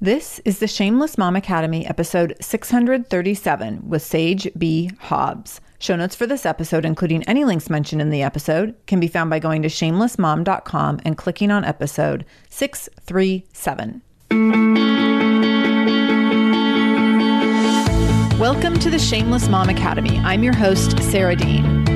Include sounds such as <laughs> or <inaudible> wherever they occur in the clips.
This is the Shameless Mom Academy, episode 637 with Sage B. Hobbs. Show notes for this episode, including any links mentioned in the episode, can be found by going to shamelessmom.com and clicking on episode 637. Welcome to the Shameless Mom Academy. I'm your host, Sarah Dean.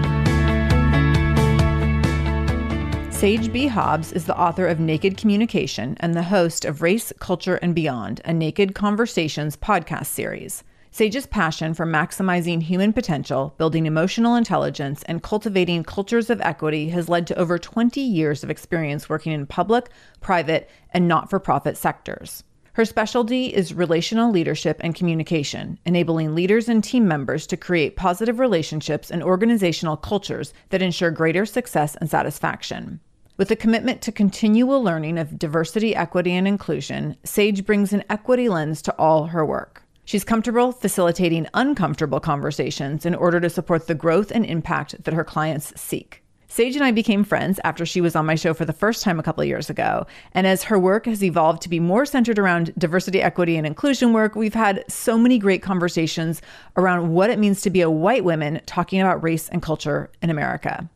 Sage B. Hobbs is the author of Naked Communication and the host of Race, Culture, and Beyond, a Naked Conversations podcast series. Sage's passion for maximizing human potential, building emotional intelligence, and cultivating cultures of equity has led to over 20 years of experience working in public, private, and not for profit sectors. Her specialty is relational leadership and communication, enabling leaders and team members to create positive relationships and organizational cultures that ensure greater success and satisfaction. With a commitment to continual learning of diversity, equity, and inclusion, Sage brings an equity lens to all her work. She's comfortable facilitating uncomfortable conversations in order to support the growth and impact that her clients seek. Sage and I became friends after she was on my show for the first time a couple of years ago. And as her work has evolved to be more centered around diversity, equity, and inclusion work, we've had so many great conversations around what it means to be a white woman talking about race and culture in America.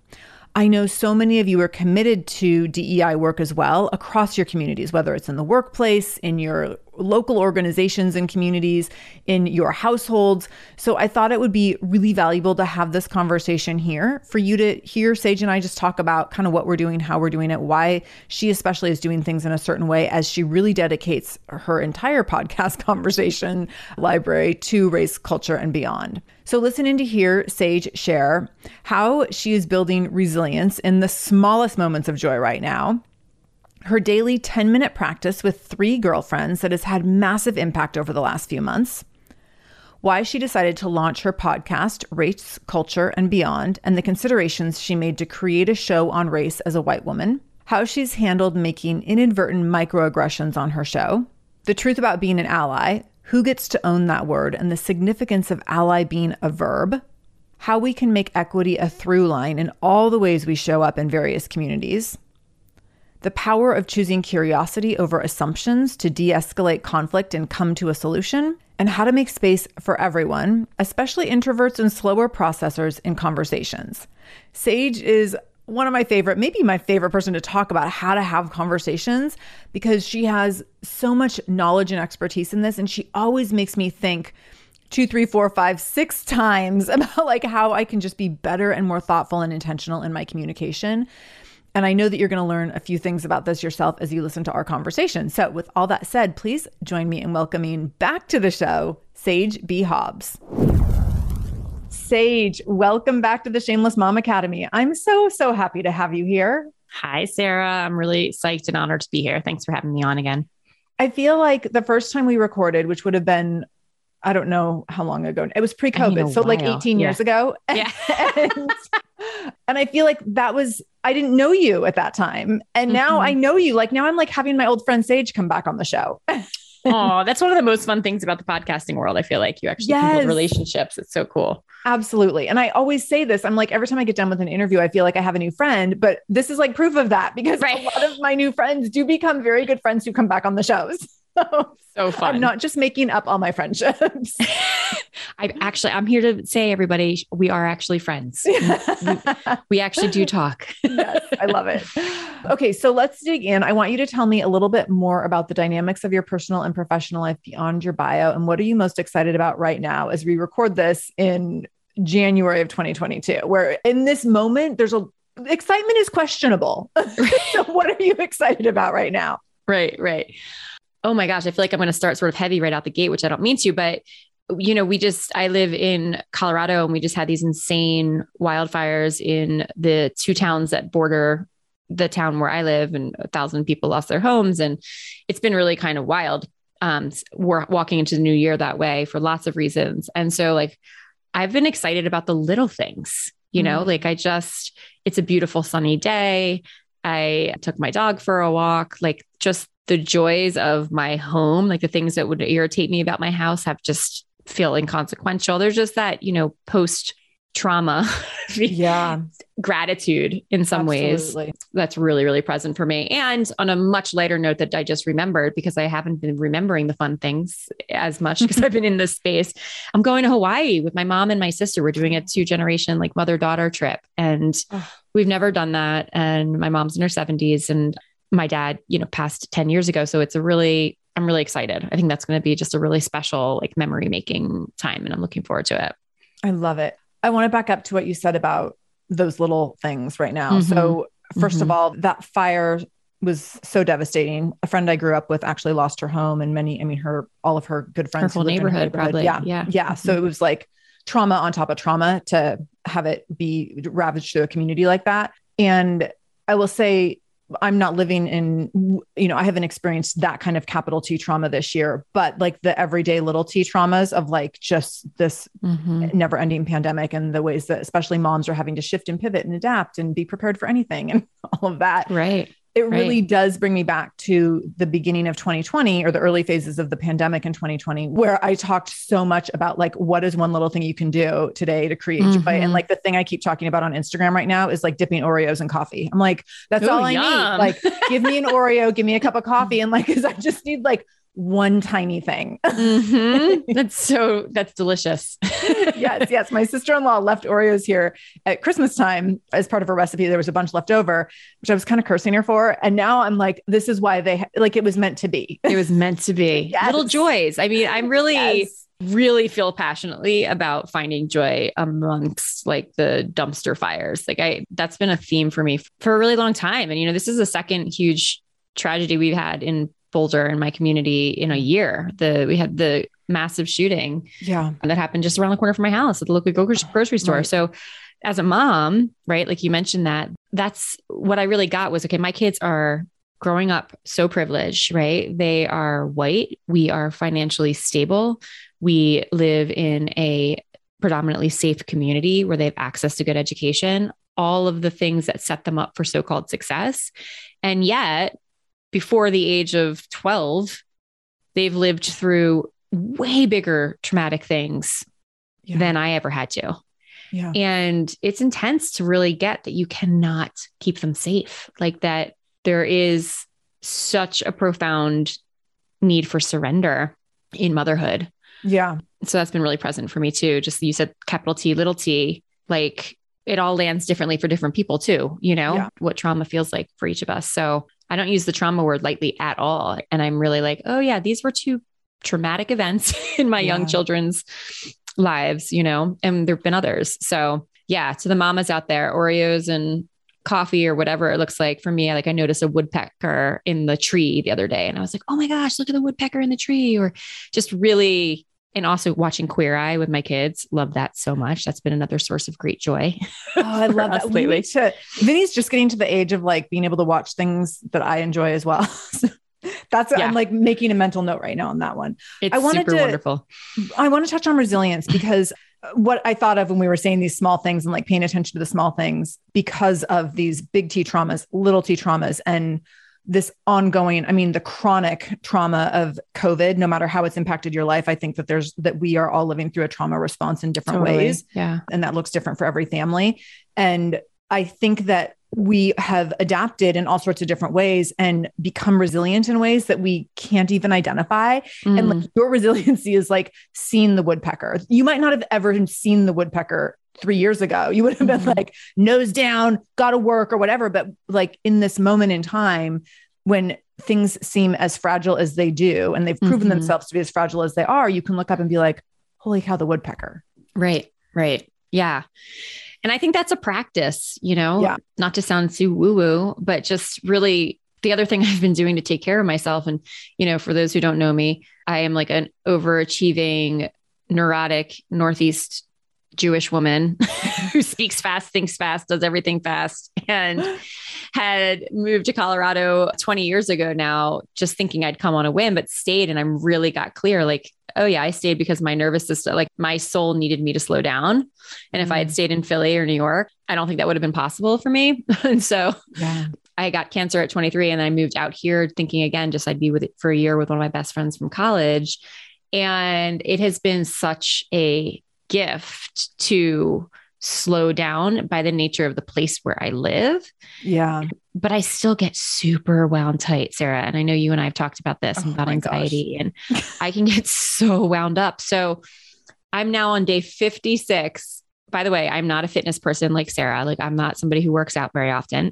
I know so many of you are committed to DEI work as well across your communities, whether it's in the workplace, in your local organizations and communities, in your households. So I thought it would be really valuable to have this conversation here for you to hear Sage and I just talk about kind of what we're doing, how we're doing it, why she especially is doing things in a certain way as she really dedicates her entire <laughs> podcast conversation library to race, culture, and beyond. So, listen in to hear Sage share how she is building resilience in the smallest moments of joy right now. Her daily 10 minute practice with three girlfriends that has had massive impact over the last few months. Why she decided to launch her podcast, Race, Culture, and Beyond, and the considerations she made to create a show on race as a white woman. How she's handled making inadvertent microaggressions on her show. The truth about being an ally, who gets to own that word, and the significance of ally being a verb, how we can make equity a through line in all the ways we show up in various communities, the power of choosing curiosity over assumptions to de escalate conflict and come to a solution, and how to make space for everyone, especially introverts and slower processors in conversations. Sage is one of my favorite, maybe my favorite person to talk about how to have conversations because she has so much knowledge and expertise in this. And she always makes me think two, three, four, five, six <laughs> times about like how I can just be better and more thoughtful and intentional in my communication. And I know that you're going to learn a few things about this yourself as you listen to our conversation. So, with all that said, please join me in welcoming back to the show Sage B. Hobbs. Sage, welcome back to the Shameless Mom Academy. I'm so, so happy to have you here. Hi, Sarah. I'm really psyched and honored to be here. Thanks for having me on again. I feel like the first time we recorded, which would have been, I don't know how long ago, it was pre COVID. So, like 18 yeah. years ago. <laughs> Yeah. and, and, I feel like that was, I didn't know you at that time. And now mm-hmm. I know you. Like, now I'm like having my old friend Sage come back on the show. <laughs> oh, that's one of the most fun things about the podcasting world. I feel like you actually yes. build relationships. It's so cool. Absolutely. And I always say this I'm like, every time I get done with an interview, I feel like I have a new friend, but this is like proof of that because right. a lot of my new friends do become very good friends who come back on the shows. <laughs> so fun. I'm not just making up all my friendships. <laughs> I actually, I'm here to say, everybody, we are actually friends. we, <laughs> we actually do talk. yes, I love it. Okay, so let's dig in. I want you to tell me a little bit more about the dynamics of your personal and professional life beyond your bio. And what are you most excited about right now as we record this in January of 2022, where in this moment, there's a excitement is questionable. so, what are you excited about right now? Right, right oh my gosh, I feel like I'm going to start sort of heavy right out the gate, which I don't mean to, but you know, we just, I live in Colorado and we just had these insane wildfires in the two towns that border the town where I live, and a thousand people lost their homes. And it's been really kind of wild. Um, we're walking into the new year that way for lots of reasons. And so, like, I've been excited about the little things, you know, mm-hmm. like I just, it's a beautiful sunny day. I took my dog for a walk, like, just the joys of my home, like the things that would irritate me about my house, have just feel inconsequential. There's just that, you know, post trauma, <laughs> yeah, gratitude in some Absolutely. ways. That's really, really present for me. And on a much lighter note that I just remembered because I haven't been remembering the fun things as much because I've been in this space. I'm going to Hawaii with my mom and my sister. We're doing a two generation like mother daughter trip, and we've never done that. And my mom's in her 70s, and my dad, you know, passed 10 years ago. So it's a really, I'm really excited. I think that's going to be just a really special, like memory making time. And I'm looking forward to it. I love it. I want to back up to what you said about those little things right now. Mm-hmm. So, 1st mm-hmm. of all, that fire was so devastating. A friend I grew up with actually lost her home and many, I mean, her, all of her good friends. Her whole neighborhood, neighborhood, probably. Yeah. Yeah. Yeah. Mm-hmm. So it was like trauma on top of trauma to have it be ravaged through a community like that. And I will say, I'm not living in, you know, I haven't experienced that kind of capital T trauma this year, but like the everyday little T traumas of like just this mm-hmm. never ending pandemic and the ways that especially moms are having to shift and pivot and adapt and be prepared for anything and <laughs> all of that. Right it really right. does bring me back to the beginning of 2020 or the early phases of the pandemic in 2020 where i talked so much about like what is one little thing you can do today to create mm-hmm. joy and like the thing i keep talking about on instagram right now is like dipping oreos in coffee i'm like that's Ooh, all i yum. need like give me an <laughs> oreo give me a cup of coffee and like <laughs> because i just need like one tiny thing. <laughs> mm-hmm. That's so, that's delicious. <laughs> yes, yes. My sister in law left Oreos here at Christmas time as part of her recipe. There was a bunch left over, which I was kind of cursing her for. And now I'm like, this is why they, like, it was meant to be. It was meant to be. <laughs> Yes. Little joys. I mean, I'm really. Yes really feel passionately about finding joy amongst like the dumpster fires. Like I that's been a theme for me for a really long time and you know this is the second huge tragedy we've had in Boulder in my community in a year. The we had the massive shooting, yeah, that happened just around the corner from my house at the local <gasps> grocery store. Right. So, as a mom, right, like you mentioned that, that's what I really got was okay. My kids are growing up so privileged, right? They are white. We are financially stable. We live in a predominantly safe community where they have access to good education, all of the things that set them up for so called success. And yet, before the age of 12, they've lived through way bigger traumatic things yeah. than I ever had to. Yeah. And it's intense to really get that you cannot keep them safe. Like that there is such a profound need for surrender in motherhood. Yeah. So that's been really present for me too. Just you said capital T, little t, like it all lands differently for different people too, you know, yeah. what trauma feels like for each of us. So I don't use the trauma word lightly at all. And I'm really like, oh, yeah, these were two traumatic <laughs> events in my yeah. young children's lives, you know, and there have been others. So, yeah, to the mamas out there, Oreos and coffee or whatever it looks like for me. Like I noticed a woodpecker in the tree the other day and I was like, oh my gosh, look at the woodpecker in the tree. Or just really, and also watching Queer Eye with my kids. Love that so much. That's been another source of great joy. Oh, I <laughs> love that. Lately. To, Vinny's just getting to the age of like being able to watch things that I enjoy as well. <laughs> That's yeah. I'm like making a mental note right now on that one. It's I wanted super to, wonderful. I want to touch on resilience because uh, what I thought of when we were saying these small things and like paying attention to the small things because of these big T traumas, little T traumas, and this ongoing, I mean, the chronic trauma of COVID, no matter how it's impacted your life, I think that there's that we are all living through a trauma response in different totally. ways. Yeah. And that looks different for every family. And I think that we have adapted in all sorts of different ways and become resilient in ways that we can't even identify. Mm. And like your <laughs> resiliency is like seeing the woodpecker. You might not have ever seen the woodpecker three years ago. You would have been mm. like nose down, got to work or whatever. But like in this moment in time, when things seem as fragile as they do, and they've proven mm-hmm. themselves to be as fragile as they are, you can look up and be like, holy cow, the woodpecker. Right, right. Yeah. And I think that's a practice, you know, yeah. not to sound too woo woo, but just really the other thing <laughs> I've been doing to take care of myself. And, you know, for those who don't know me, I am like an overachieving, neurotic Northeast Jewish woman <laughs> who speaks fast, thinks fast, does everything fast, and <gasps> had moved to Colorado 20 years ago now, just thinking I'd come on a whim, but stayed. And I'm really got clear like, oh yeah, I stayed because my nervous system, like my soul needed me to slow down. And mm-hmm. if I had mm. stayed in Philly or New York, I don't think that would have been possible for me. <laughs> and so yeah. I got cancer at 23 and I moved out here thinking again, just I'd be with it for a year with one of my best friends from college. And it has been such a gift to slow down by the nature of the place where I live. Yeah. But I still get super wound tight, Sarah. And I know you and I have talked about this oh about anxiety, gosh. and <laughs> I can get so wound up. So I'm now on day 56. By the way, I'm not a fitness person like Sarah. Like, I'm not somebody who works out very often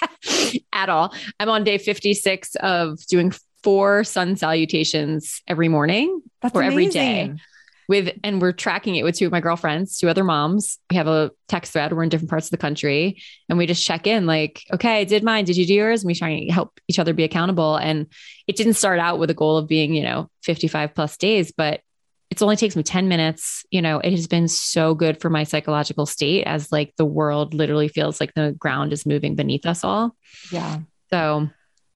<laughs> at all. I'm on day 56 of doing four sun salutations every morning That's or amazing. every day with and we're tracking it with two of my girlfriends, two other moms. We have a text thread. We're in different parts of the country and we just check in like, okay, I did mine. Did you do yours? And we try and help each other be accountable. And it didn't start out with a goal of being, you know, 55 plus days, but it only takes me 10 minutes. You know, it has been so good for my psychological state as like the world literally feels like the ground is moving beneath us all. Yeah. So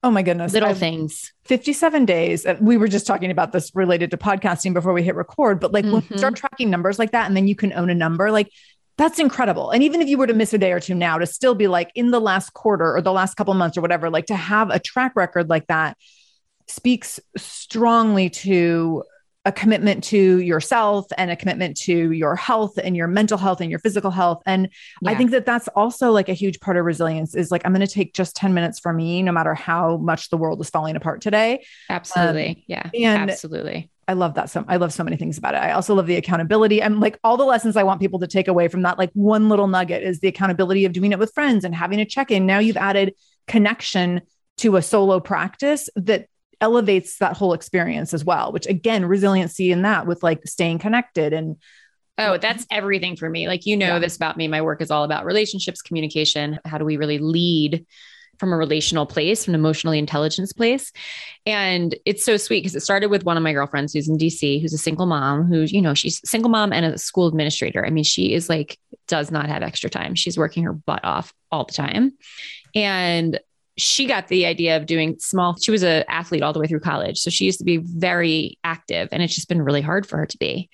Oh my goodness. Little I've, things. 57 days. We were just talking about this related to podcasting before we hit record, but like mm-hmm. when you start tracking numbers like that and then you can own a number, like that's incredible. And even if you were to miss a day or two now, to still be like in the last quarter or the last couple months or whatever, like to have a track record like that speaks strongly to a commitment to yourself and a commitment to your health and your mental health and your physical health and yeah. i think that that's also like a huge part of resilience is like i'm going to take just 10 minutes for me no matter how much the world is falling apart today absolutely um, yeah and absolutely I love that. So I love so many things about it. I also love the accountability. I'm like all the lessons I want people to take away from that. Like one little nugget is the accountability of doing it with friends and having a check in. Now you've added connection to a solo practice that elevates that whole experience as well, which again, resiliency in that with like staying connected and Oh, that's everything for me. Like, you know, yeah. this about me. My work is all about relationships, communication. How do we really lead from a relational place, from an emotionally intelligence place? And it's so sweet because it started with one of my girlfriends who's in DC, who's a single mom, who's, you know, she's a single mom and a school administrator. I mean, she is like, does not have extra time. She's working her butt off all the time. And she got the idea of doing small she was an athlete all the way through college. So she used to be very active and it's just been really hard for her to be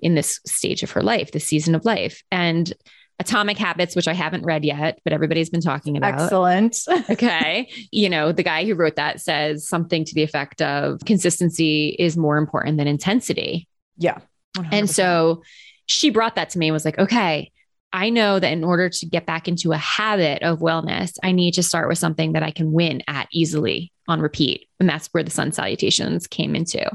in this stage of her life this season of life. And atomic habits which i haven't read yet but everybody's been talking about. Excellent. <laughs> Okay. You know the guy who wrote that says something to the effect of consistency is more important than intensity. Yeah. 100%. and so she brought that to me and was like okay I know that in order to get back into a habit of wellness, I need to start with something that I can win at easily on repeat. And that's where the sun salutations came into.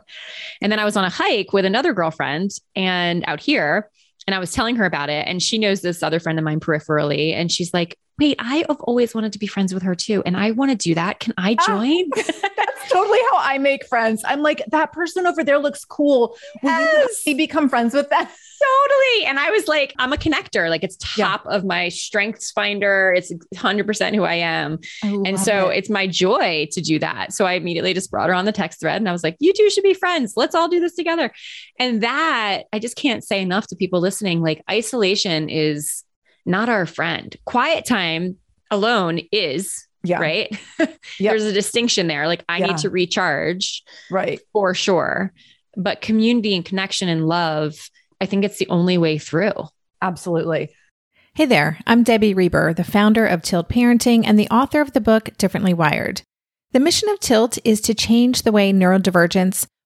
And then I was on a hike with another girlfriend and out here, and I was telling her about it. And she knows this other friend of mine peripherally. And she's like, wait, I have always wanted to be friends with her too. And I want to do that. Can I ah, join? that's <laughs> That's totally how I make friends. I'm like, that person over there looks cool. Will yes. you become friends with them? <laughs> Totally. And I was like, I'm a connector. Like it's top yeah. of my StrengthsFinder. It's 100% who I am. I and so it. it's my joy to do that. So I immediately just brought her on the text thread and I was like, you two should be friends. Let's all do this together. And that I just can't say enough to people listening. Like isolation is not our friend. Quiet time alone is yeah. Right. <laughs> Yep. There's a distinction there. Like I yeah. need to recharge. Right. For sure. But community and connection and love, I think it's the only way through. Absolutely. Hey there. I'm Debbie Reber, the founder of Tilt Parenting and the author of the book Differently Wired. The mission of Tilt is to change the way neurodivergence,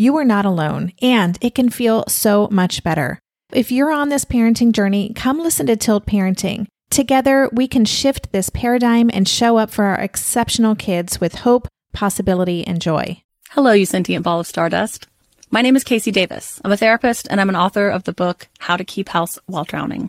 you are not alone, and it can feel so much better. If you're on this parenting journey, come listen to Tilt Parenting. Together, we can shift this paradigm and show up for our exceptional kids with hope, possibility, and joy. Hello, you sentient ball of stardust. My name is KC Davis. I'm a therapist and I'm an author of the book How to Keep House While Drowning,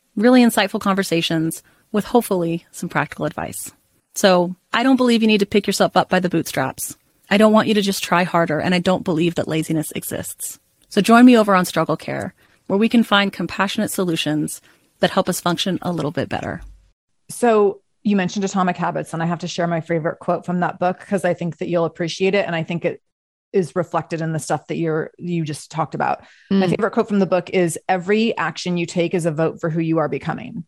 really insightful conversations with hopefully some practical advice. So I don't believe you need to pick yourself up by the bootstraps. I don't want you to just try harder, and I don't believe that laziness exists. So join me over on Struggle Care, where we can find compassionate solutions that help us function a little bit better. So you mentioned Atomic Habits, and I have to share my favorite quote from that book because I think that you'll appreciate it. And I think it is reflected in the stuff that you're you just talked about. Mm. My favorite quote from the book is every action you take is a vote for who you are becoming.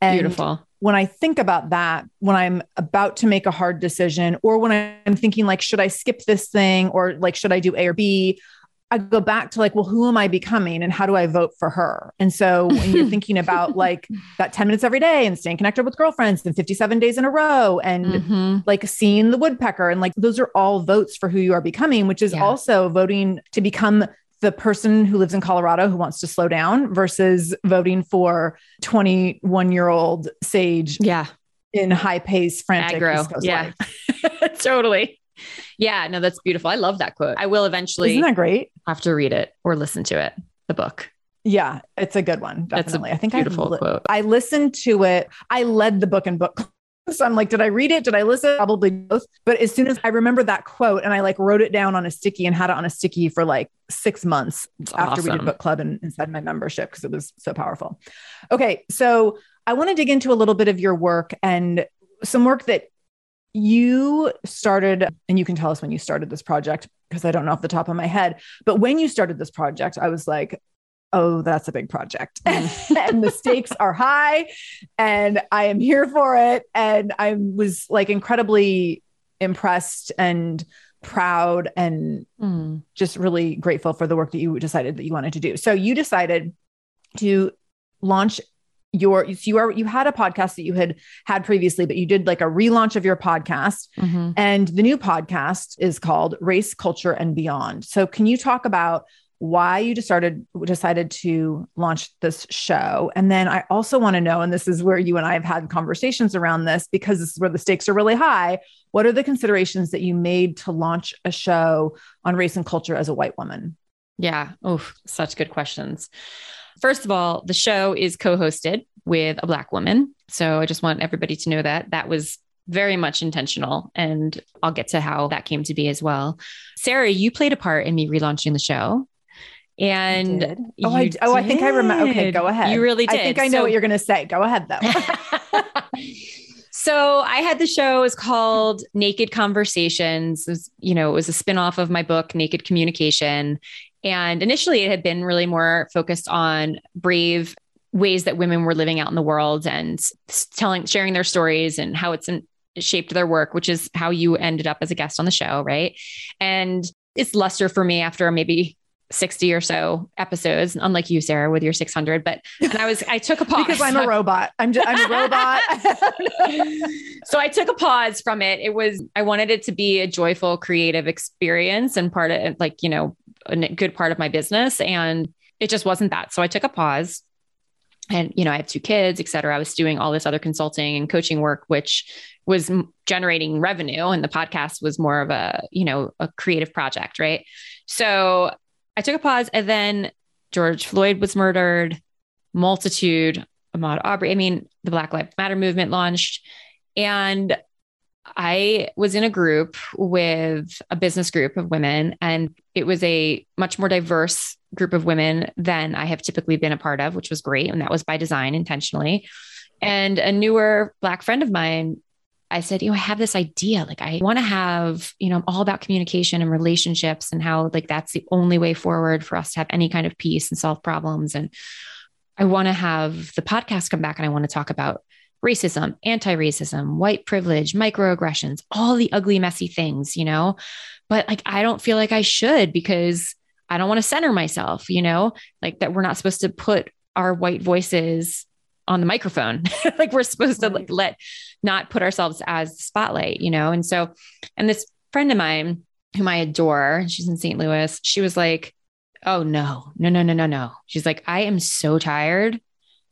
And Beautiful. When I think about that, when I'm about to make a hard decision or when I'm thinking like should I skip this thing or like should I do A or B, I go back to like, well, who am I becoming and how do I vote for her? And so when you're <laughs> thinking about like that 10 minutes every day and staying connected with girlfriends and 57 days in a row and mm-hmm. like seeing the woodpecker and like those are all votes for who you are becoming, which is yeah. also voting to become the person who lives in Colorado who wants to slow down versus voting for 21 year old Sage. Yeah. In high pace, frantic. Aggro. Yeah. <laughs> totally. Yeah, no, that's beautiful. I love that quote. I will eventually Isn't that great? Have to read it or listen to it, the book. Yeah, it's a good one. Definitely. I think beautiful I li- quote. I listened to it. I led the book and book. So I'm like, did I read it? Did I listen? Probably both. But as soon as I remember that quote and I like wrote it down on a sticky and had it on a sticky for like six months That's after awesome. we did book club and inside my membership because it was so powerful. Okay. So I want to dig into a little bit of your work and some work that you started, and you can tell us when you started this project because I don't know off the top of my head, but when you started this project, I was like, oh, that's a big project. <laughs> and the stakes are high, and I am here for it. And I was like incredibly impressed and proud and mm. just really grateful for the work that you decided that you wanted to do. So you decided to launch your you are you had a podcast that you had had previously but you did like a relaunch of your podcast. Mm-hmm. and the new podcast is called race culture and beyond. So can you talk about why you decided decided to launch this show? And then i also want to know and this is where you and i have had conversations around this because this is where the stakes are really high. What are the considerations that you made to launch a show on race and culture as a white woman? Yeah. Oh such good questions First of all, the show is co hosted with a Black woman. So I just want everybody to know that that was very much intentional. And I'll get to how that came to be as well. Sarah, you played a part in me relaunching the show. And oh, I, oh, I think I remember. Okay, go ahead. You really did. I think I know so, what you're going to say. Go ahead, though. <laughs> so I had the show is called Naked Conversations. It was, you know, it was a spinoff of my book, Naked Communication. And initially, it had been really more focused on brave ways that women were living out in the world and telling, sharing their stories and how it's shaped their work, which is how you ended up as a guest on the show, right? And it's luster for me after maybe 60 or so episodes, unlike you, Sarah, with your 600. But and I was, I took a pause because I'm a robot. I'm just, I'm a robot. <laughs> so I took a pause from it. It was, I wanted it to be a joyful, creative experience and part of like, you know, a good part of my business. And it just wasn't that. So I took a pause and, you know, I have two kids, et cetera. I was doing all this other consulting and coaching work, which was generating revenue. And the podcast was more of a, you know, a creative project. Right. So I took a pause and then George Floyd was murdered, multitude, Ahmaud Arbery. I mean, the Black Lives Matter movement launched. And I was in a group with a business group of women, and it was a much more diverse group of women than I have typically been a part of, which was great. And that was by design intentionally. And a newer Black friend of mine I said, you know, I have this idea. Like, I want to have, you know, I'm all about communication and relationships and how, like, that's the only way forward for us to have any kind of peace and solve problems. And I want to have the podcast come back and I want to talk about racism, anti racism, white privilege, microaggressions, all the ugly, messy things, you know? But like, I don't feel like I should because I don't want to center myself, you know, like that we're not supposed to put our white voices on the microphone. <laughs> like we're supposed to like let not put ourselves as the spotlight, you know? And so, and this friend of mine whom I adore, she's in St. Louis, she was like, Oh no, no, no, no, no, no. She's like, I am so tired.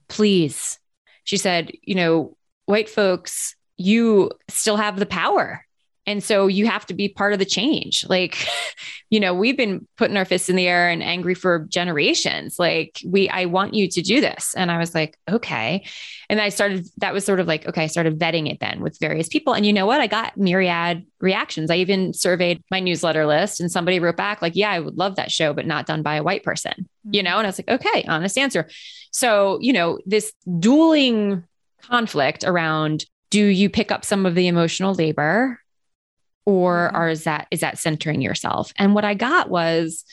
Please. She said, you know, white folks, you still have the power. And so you have to be part of the change. Like, <laughs> you know, we've been putting our fists in the air and angry for generations. Like, we, I want you to do this. And I was like, okay. And I started, that was sort of like, okay, I started vetting it then with various people. And you know what? I got myriad reactions. I even surveyed my newsletter list and somebody wrote back, like, yeah, I would love that show, but not done by a white person. You know? And I was like, okay, honest answer. So, you know, this dueling conflict around do you pick up some of the emotional labor or mm-hmm. or is that is that centering yourself and what i got was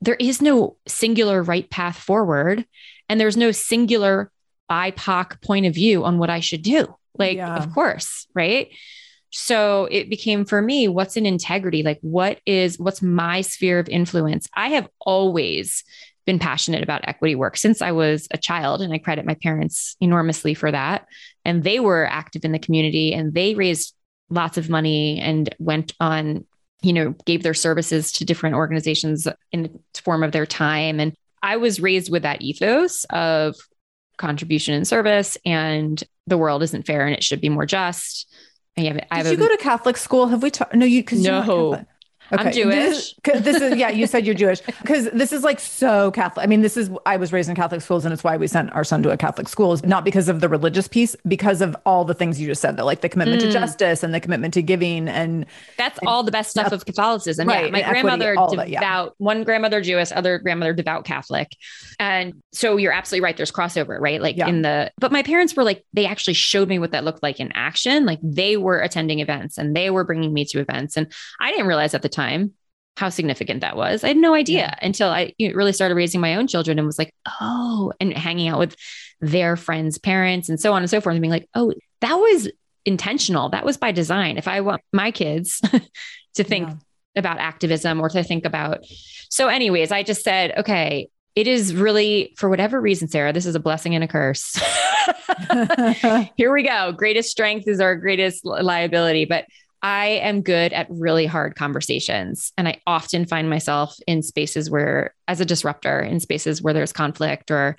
there is no singular right path forward and there's no singular bipoc point of view on what i should do like yeah. of course right so it became for me what's an integrity like what is what's my sphere of influence i have always been passionate about equity work since I was a child. And I credit my parents enormously for that. And they were active in the community and they raised lots of money and went on, you know, gave their services to different organizations in the form of their time. And I was raised with that ethos of contribution and service, and the world isn't fair and it should be more just. I have, I have Did you a, go to Catholic school? Have we talked? No, you because no. Okay. I'm Jewish. This, this is yeah. You said you're Jewish because this is like so Catholic. I mean, this is I was raised in Catholic schools, and it's why we sent our son to a Catholic school. Is not because of the religious piece, because of all the things you just said. That like the commitment mm. to justice and the commitment to giving, and that's and, all the best stuff of Catholicism. Right, yeah, my grandmother equity, devout, yeah. one grandmother Jewish, other grandmother devout Catholic, and so you're absolutely right. There's crossover, right? Like yeah. in the, but my parents were like they actually showed me what that looked like in action. Like they were attending events and they were bringing me to events, and I didn't realize at the time how significant that was. I had no idea yeah. until I really started raising my own children and was like, oh, and hanging out with their friends' parents and so on and so forth, and being like, oh, that was intentional. That was by design. If I want my kids <laughs> to think yeah. about activism or to think about. So, anyways, I just said, okay, it is really, for whatever reason, Sarah, this is a blessing and a curse. <laughs> <laughs> Here we go. Greatest strength is our greatest liability. But I am good at really hard conversations. And I often find myself in spaces where, as a disruptor, in spaces where there's conflict or,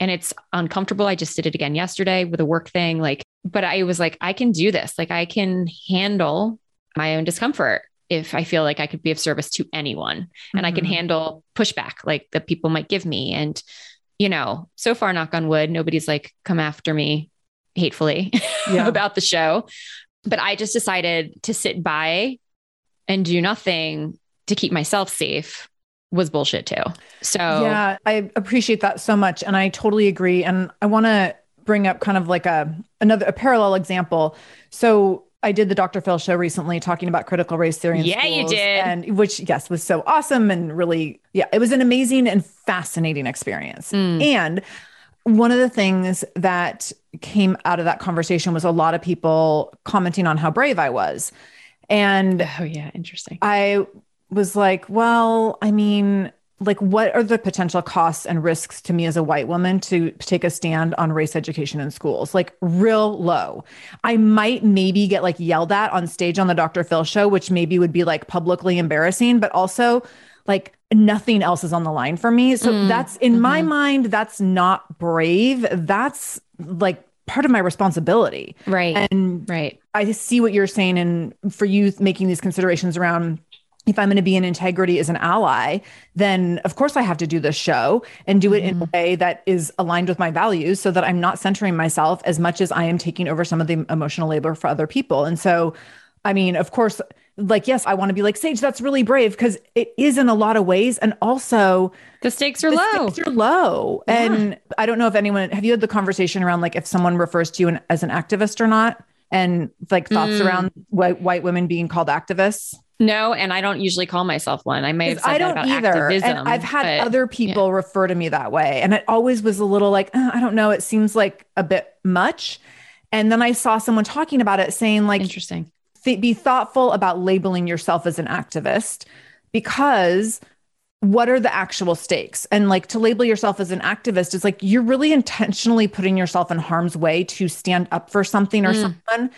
and it's uncomfortable. I just did it again yesterday with a work thing. Like, but I was like, I can do this. Like, I can handle my own discomfort if I feel like I could be of service to anyone mm-hmm. and I can mm-hmm. handle pushback like that people might give me. And, you know, so far, knock on wood, nobody's like come after me hatefully yeah. <laughs> about the show but I just decided to sit by and do nothing to keep myself safe was bullshit too. So Yeah, I appreciate that so much and I totally agree and I want to bring up kind of like a another a parallel example. So I did the Dr. Phil show recently talking about critical race theory. Yeah, you did. And which, yes, was so awesome and really, yeah, it was an amazing and fascinating experience. Mm. And one of the things that came out of that conversation was a lot of people commenting on how brave I was. And Oh yeah, interesting. I was like, well, I mean, like, what are the potential costs and risks to me as a white woman to take a stand on race education in schools? Like, real low. I might maybe get like yelled at on stage on the Dr. Phil show, which maybe would be like publicly embarrassing, but also like nothing else is on the line for me. So Mm, that's in my mhm. mind, that's not brave. That's like part of my responsibility. Right. And right. I see what you're saying, and for you making these considerations around if I'm going to be in integrity as an ally, then of course I have to do this show and do it in a way that is aligned with my values so that I'm not centering myself as much as I am taking over some of the emotional labor for other people. And so, I mean, of course, like, yes, I want to be like, Sage, that's really brave because it is in a lot of ways. And also, The stakes are the low. stakes are low. Yeah. And I don't know if anyone have you had the conversation around like if someone refers to you an, as an activist or not, and like thoughts Mm. around white white women being called activists. No, and I don't usually call myself one. I may have said I that don't about either. activism. and I've had but- other people refer to me that way, and it always was a little like "Uh, I don't know. It seems like a bit much. And then I saw someone talking about it, saying like interesting. Th- be thoughtful about labeling yourself as an activist because what are the actual stakes? And like to label yourself as an activist is like you're really intentionally putting yourself in harm's way to stand up for something or Mm. someone.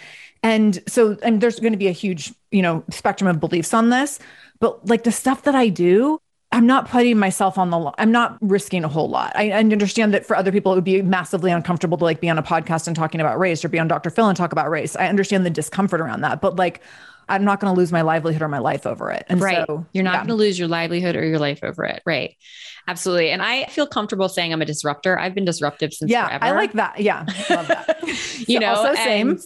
And so and there's going to be a huge you know spectrum of beliefs on this. But like the stuff that i do i'm not putting myself on the i'm not risking a whole lot. I, I understand that for other people it would be massively uncomfortable to like be on a podcast and talking about race or be on dr phil and talk about race. I understand the discomfort around that but like i'm not going to lose my livelihood or my life over it and right. so You're not yeah. going to lose your livelihood or your life over it. Right. Absolutely. And I feel comfortable saying I'm a disruptor. I've been disruptive since yeah forever. i like that yeah love that <laughs> you So know, also same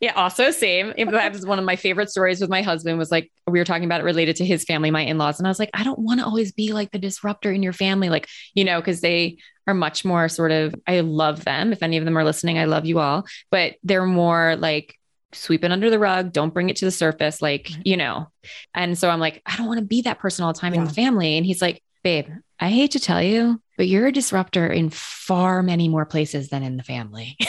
yeah, also same. That was one of my favorite stories with my husband was like, we were talking about it related to his family, my in-laws. And I was like, I don't want to always be like the disruptor in your family. Like, you know, cause they are much more sort of, I love them. If any of them are listening, I love you all, but they're more like, sweep it under the rug. Don't bring it to the surface. Like, you know, and so I'm like, I don't want to be that person all the time in the family. And he's like, babe, I hate to tell you, but you're a disruptor in far many more places than in the family. <laughs>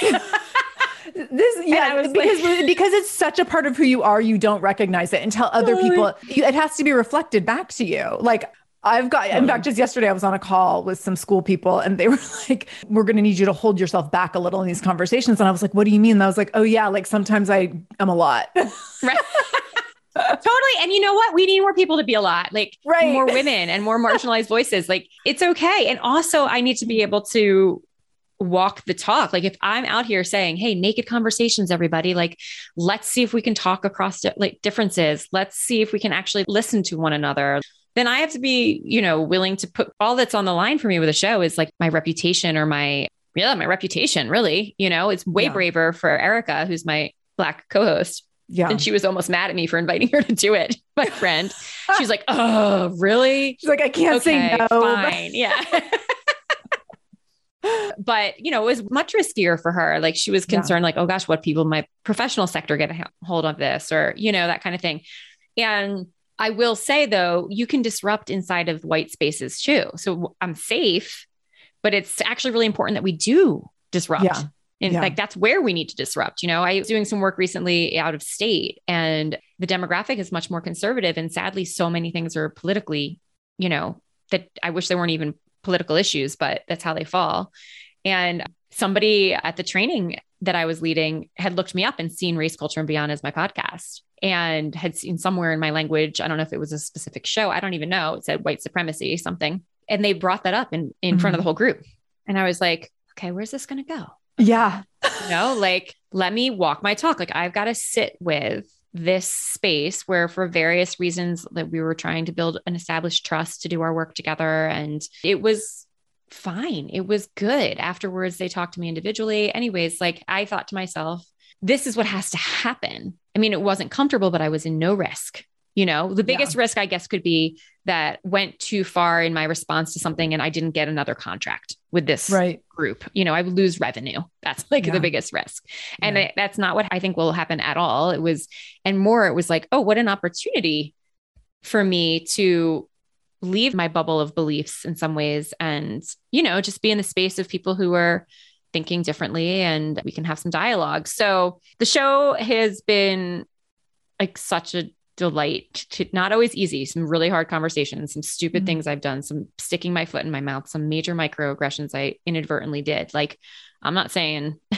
This yeah, because because it's such a part of who you are, you don't recognize it until other people. You, it has to be reflected back to you. Like I've got. In fact, just yesterday I was on a call with some school people, and they <laughs> were like, "We're going to need you to hold yourself back a little in these conversations." And I was like, "What do you mean?" And I was like, "Oh yeah, like sometimes I am a lot." Right. <laughs> totally. And you know what? We need more people to be a lot, like Right. more women and more marginalized voices. Like it's okay. And also, I need to be able to walk the talk. Like if I'm out here saying, "Hey, naked conversations, everybody," like let's see if we can talk across like differences. Let's see if we can actually listen to one another. Then I have to be, you know, willing to put all that's on the line for me with a show is like my reputation or my yeah, my reputation. Really, you know, it's way Yeah. braver for Erica, who's my black co-host yeah, and she was almost mad at me for inviting her to do it. <laughs> My friend, she's like, "Oh, really? she's like, "I can't say no." fine, yeah." <laughs> but you know, it was much riskier for her. Like she was Yeah. concerned, like, "Oh gosh, what people in my professional sector get a hold of this?" or you know, that kind of thing. And I will say though, you can disrupt inside of white spaces too. So I'm safe, but it's actually really important that we do disrupt. Yeah. In Yeah. fact, that's where we need to disrupt. You know, I was doing some work recently out of state and the demographic is much more conservative. And sadly, so many things are politically, you know, that I wish there weren't even political issues, but that's how they fall. And somebody at the training that I was leading had looked me up and seen Race Culture and Beyond as my podcast and had seen somewhere in my language. I don't know if it was a specific show. I don't even know. It said white supremacy, something. And they brought that up in, in front of the mm-hmm. whole group. And I was like, okay, where's this going to go? yeah, you know like let me walk my talk like i've got to sit with this space where for various reasons that we were trying to build an established trust to do our work together and it was fine it was good afterwards they talked to me individually anyways like i thought to myself this is what has to happen. I mean, it wasn't comfortable, but I was in no risk. You know, the biggest yeah. risk, I guess, could be that went too far in my response to something and I didn't get another contract with this right. group. You know, I would lose revenue. That's like yeah. the biggest risk. And yeah. I, that's not what I think will happen at all. It was, and more, it was like, oh, what an opportunity for me to leave my bubble of beliefs in some ways and, you know, just be in the space of people who are thinking differently and we can have some dialogue. So the show has been like such a delight to not always easy, some really hard conversations, some stupid mm-hmm. things I've done, some sticking my foot in my mouth, some major microaggressions I inadvertently did. Like, I'm not saying <laughs>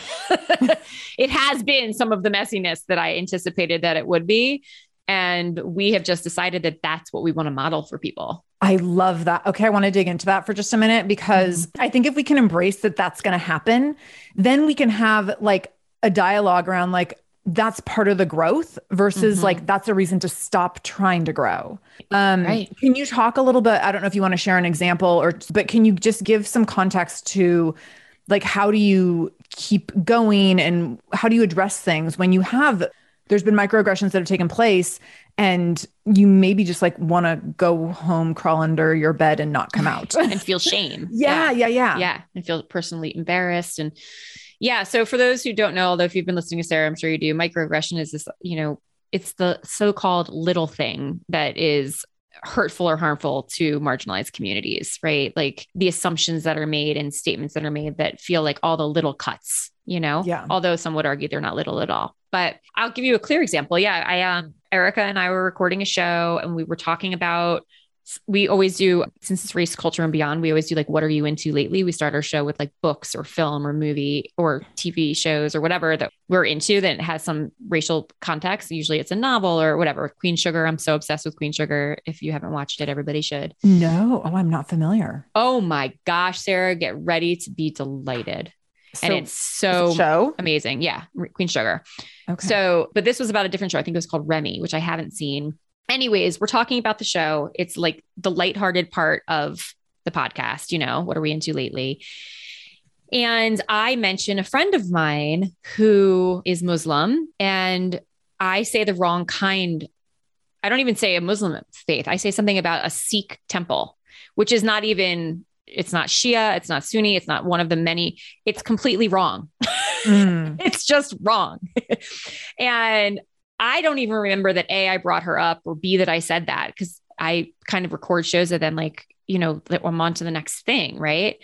it has been some of the messiness that I anticipated that it would be. And we have just decided that that's what we want to model for people. I love that. Okay, I want to dig into that for just a minute because mm-hmm. I think if we can embrace that that's going to happen, then we can have like a dialogue around like that's part of the growth versus mm-hmm. like that's a reason to stop trying to grow. Um, right. Can you talk a little bit? I don't know if you want to share an example or, but can you just give some context to like how do you keep going and how do you address things when you have there's been microaggressions that have taken place and you maybe just like want to go home crawl under your bed and not come out <laughs> and feel shame <laughs> yeah, yeah yeah yeah yeah and feel personally embarrassed and yeah. So for those who don't know, although if you've been listening to Sarah, I'm sure you do, microaggression is this, you know, it's the so-called little thing that is hurtful or harmful to marginalized communities, right? Like the assumptions that are made and statements that are made that feel like all the little cuts, you know? Yeah. Although some would argue they're not little at all. But I'll give you a clear example. Yeah. I um Erica and I were recording a show and we were talking about we always do since it's race culture and beyond we always do like what are you into lately? We start our show with like books or film or movie or tv shows or whatever that we're into that has some racial context. Usually it's a novel or whatever. Queen sugar i'm so obsessed with queen sugar. If you haven't watched it everybody should. No. Oh i'm not familiar. Oh my gosh sarah get ready to be delighted so, and it's so show? amazing yeah queen sugar okay so but this was about a different show i think it was called Ramy which i haven't seen anyways, we're talking about the show. It's like the lighthearted part of the podcast, you know, what are we into lately? And I mention a friend of mine who is Muslim, and I say the wrong kind. I don't even say a Muslim faith. I say something about a Sikh temple, which is not even, it's not Shia, it's not Sunni, it's not one of the many. It's completely wrong. Mm. <laughs> it's just wrong. and I don't even remember that A, I brought her up or B, that I said that because I kind of record shows and then like, you know, that I'm on to the next thing. Right.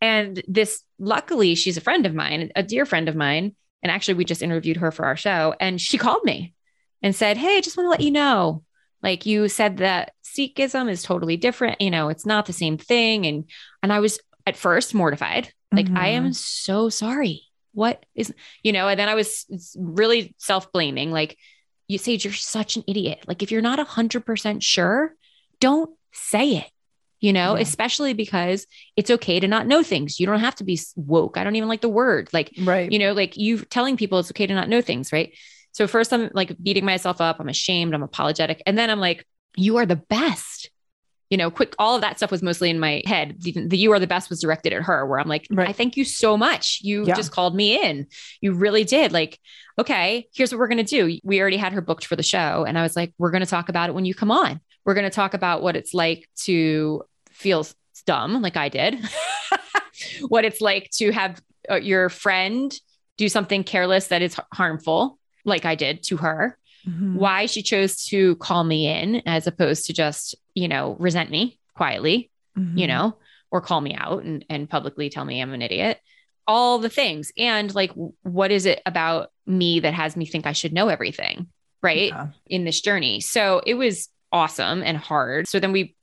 And this, luckily, she's a friend of mine, a dear friend of mine. And actually, we just interviewed her for our show and she called me and said, Hey, I just want to let you know, like you said that Sikhism is totally different. You know, it's not the same thing. And, and I was at first mortified. Like, mm-hmm. I am mm-hmm. so sorry what is you know and then i was really self-blaming like you sage you're such an idiot like if you're not 100% sure don't say it you know yeah. especially because it's okay to not know things you don't have to be woke i don't even like the word like right you know like you telling people it's okay to not know things right so first i'm like beating myself up i'm ashamed i'm apologetic and then i'm like you are the best you know, quick, all of that stuff was mostly in my head. The, the You Are the Best was directed at her, where I'm like, right. I thank you so much. You yeah. just called me in. You really did. Like, okay, here's what we're going to do. We already had her booked for the show. And I was like, we're going to talk about it when you come on. We're going to talk about what it's like to feel dumb, like I did, <laughs> what it's like to have uh, your friend do something careless that is harmful, like I did to her mm-hmm. why she chose to call me in as opposed to just, you know, resent me quietly, mm-hmm. you know, or call me out and, and publicly tell me I'm an idiot. All the things. And like, what is it about me that has me think I should know everything? Right. Yeah. In this journey. So it was awesome and hard. So then we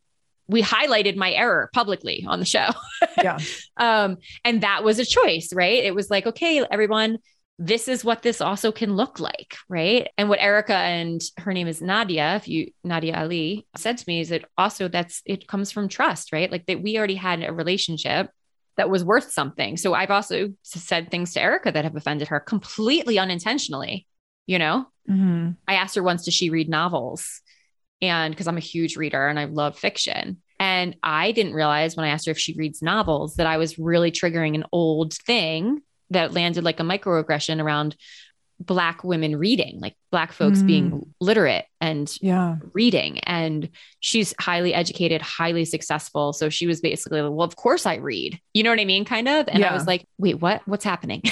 we highlighted my error publicly on the show. yeah. <laughs> Um, and that was a choice, right? It was like, okay, everyone, this is what this also can look like, right? And what Erica and her name is Nadia, if you Nadia Ali said to me is that also that's it comes from trust, right? Like that we already had a relationship that was worth something. So I've also said things to Erica that have offended her completely unintentionally, you know? Mm-hmm. I asked her once, does she read novels? And because I'm a huge reader and I love fiction. And I didn't realize when I asked her if she reads novels that I was really triggering an old thing that landed like a microaggression around black women reading, like black folks Mm. being literate and Yeah. reading. And she's highly educated, highly successful. So she was basically like, well, of course I read. You know what I mean? Kind of. And I was like, wait, what? What's happening? <laughs>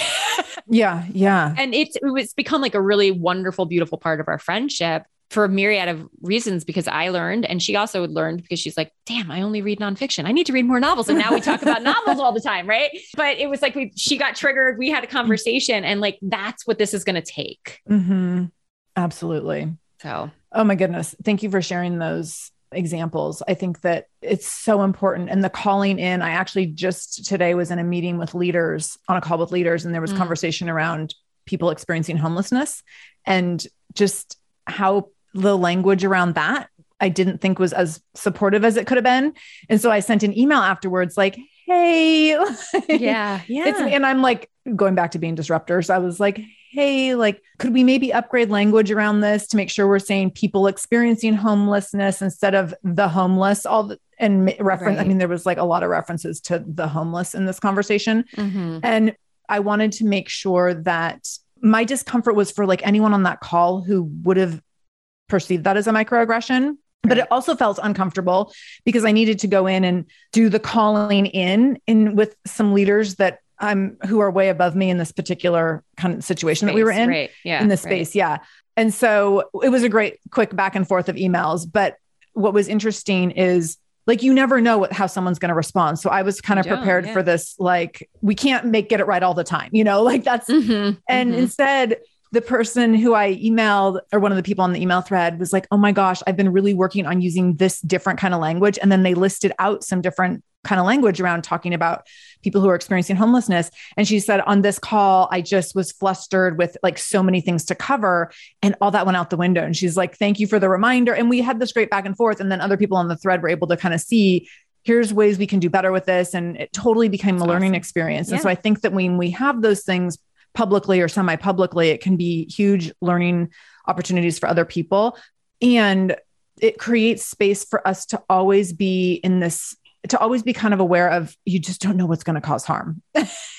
Yeah. Yeah. and it's it was become like a really wonderful, beautiful part of our friendship for a myriad of reasons because I learned and she also learned because she's like, damn, I only read nonfiction. I need to read more novels. And now we talk about <laughs> novels all the time, right? But it was like we she got triggered, we had a conversation, and like that's what this is gonna take. hmm Absolutely. So Oh my goodness. Thank you for sharing those examples. I think that it's so important. And the calling in, I actually just today was in a meeting with leaders on a call with leaders, and there was Mm. conversation around people experiencing homelessness and just how the language around that I didn't think was as supportive as it could have been. And so I sent an email afterwards, like, hey, <laughs> yeah, yeah. it's and I'm like going back to being disruptors. I was like, hey, like, could we maybe upgrade language around this to make sure we're saying people experiencing homelessness instead of the homeless? All the, and reference. I mean, there was like a lot of references to the homeless in this conversation, Mhm. and I wanted to make sure that my discomfort was for like anyone on that call who would have perceived that as a microaggression. But it also felt uncomfortable because I needed to go in and do the calling in in with some leaders that I'm who are way above me in this particular kind of situation that we were in right. Yeah. in this right. space. Yeah. And so it was a great quick back and forth of emails. But what was interesting is like you never know what how someone's going to respond. So I was kind of prepared yeah. for this. Like we can't make get it right all the time, you know, <laughs> like that's Mhm, and mhm. instead, the person who I emailed, or one of the people on the email thread, was like, Oh my gosh, I've been really working on using this different kind of language. And then they listed out some different kind of language around talking about people who are experiencing homelessness. And she said, On this call, I just was flustered with like so many things to cover. And all that went out the window. And she's like, Thank you for the reminder. And we had this great back and forth. And then other people on the thread were able to kind of see. Here's ways we can do better with this. And it totally became a learning awesome. experience. And Yeah. so I think that when we have those things publicly or semi publicly, it can be huge learning opportunities for other people. And it creates space for us to always be in this, to always be kind of aware of you just don't know what's going to cause harm.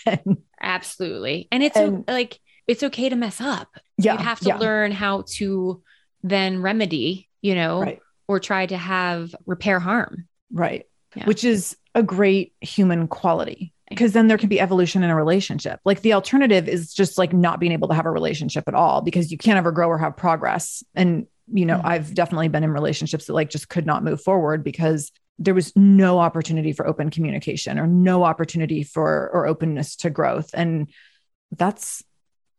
And- <laughs> Absolutely. And it's And- like it's okay to mess up. yeah. you have to yeah, learn how to then remedy, you know, Right. or try to have repair harm. Right. Yeah. Which is a great human quality because then there can be evolution in a relationship. Like the alternative is just like not being able to have a relationship at all because you can't ever grow or have progress. And, you know, Mhm. I've definitely been in relationships that like just could not move forward because there was no opportunity for open communication or no opportunity for or openness to growth. And that's,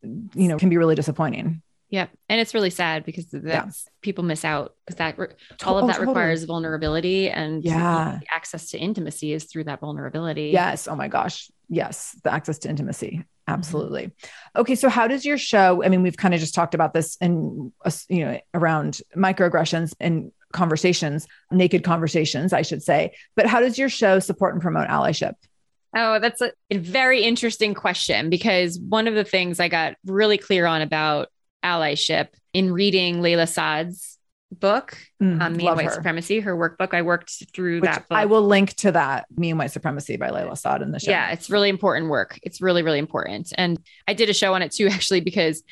you know, can be really disappointing. Yep. And it's really sad because that's people miss out because that re- all Oh, of that totally. requires vulnerability and Yeah. access to intimacy is through that vulnerability. Yes. Oh my gosh. Yes. The access to intimacy. Mm-hmm. Absolutely. Okay. So how does your show, I mean, we've kind of just talked about this and, you know, around microaggressions and conversations, naked conversations, I should say, but how does your show support and promote allyship? Oh, that's a very interesting question because one of the things I got really clear on about allyship in reading Layla Saad's book, Mm, um, Me and White her. Supremacy, her workbook. I worked through Which that book. I will link to that, Me and White Supremacy by Layla Saad in the show. Yeah, it's really important work. It's really, really important. And I did a show on it too, <laughs> actually, because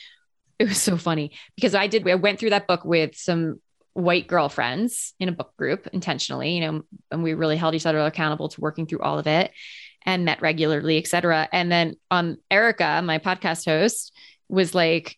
it was so funny. Because I did, I went through that book with some white girlfriends in a book group intentionally, you know, and we really held each other accountable to working through all of it and met regularly, et cetera. And then um, Erica, my podcast host, was like,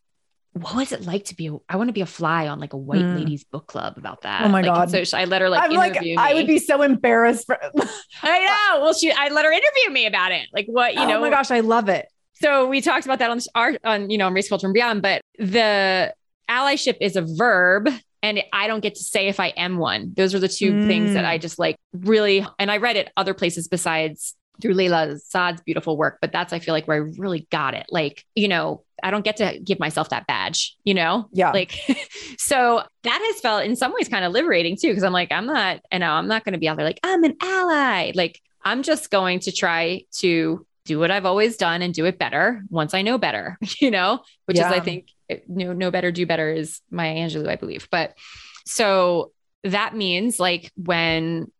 what was it like to be? A, I want to be a fly on like a white Mm. ladies book club about that. Oh my Like, God. So I let her like I'm like, interview I would be so embarrassed. For, <laughs> I know. Well, she, I let her interview me about it. Like what, you know, oh my gosh, I love it. so we talked about that on our on you know on race culture and beyond but the allyship is a verb and I don't get to say if I am one. Those are the two Mm. things that I just like really and I read it other places besides through Layla Saad's beautiful work, but that's I feel like where I really got it. Like, you know, I don't get to give myself that badge, you know? Yeah. Like <laughs> so that has felt in some ways kind of liberating too because I'm like I'm not you know, I'm not going to be out there like I'm an ally. Like I'm just going to try to do what I've always done and do it better once I know better, <laughs> you know, which is, I think, know, know better, do better is Maya Angelou, I believe. But so that means like when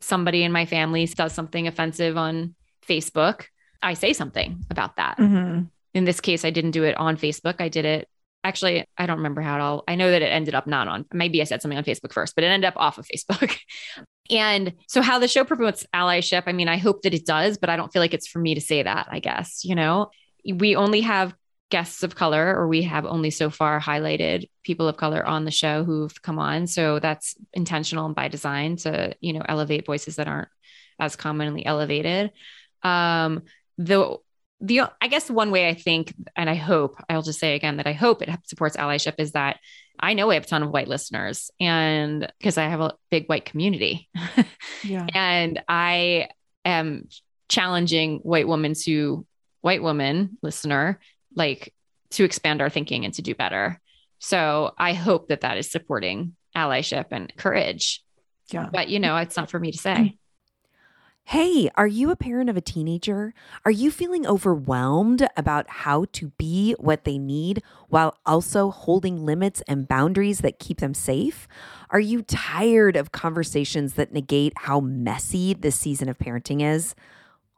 somebody in my family does something offensive on Facebook, I say something about that. Mhm. in this case, I didn't do it on Facebook. I did it actually, I don't remember how it all, I know that it ended up not on, maybe I said something on Facebook first, but it ended up off of Facebook. <laughs> and so how the show promotes allyship, I mean, I hope that it does, but I don't feel like it's for me to say that, I guess, you know, we only have guests of color or we have only so far highlighted people of color on the show who've come on so that's intentional and by design to you know elevate voices that aren't as commonly elevated um the the I guess one way I think and I hope I'll just say again that I hope it supports allyship is that I know I have a ton of white listeners and because I have a big white community. yeah. <laughs> and I am challenging white women to white woman listener like to expand our thinking and to do better. So I hope that that is supporting allyship and courage. Yeah. But you know, it's not for me to say. <clears throat> Hey, are you a parent of a teenager? Are you feeling overwhelmed about how to be what they need while also holding limits and boundaries that keep them safe? Are you tired of conversations that negate how messy this season of parenting is?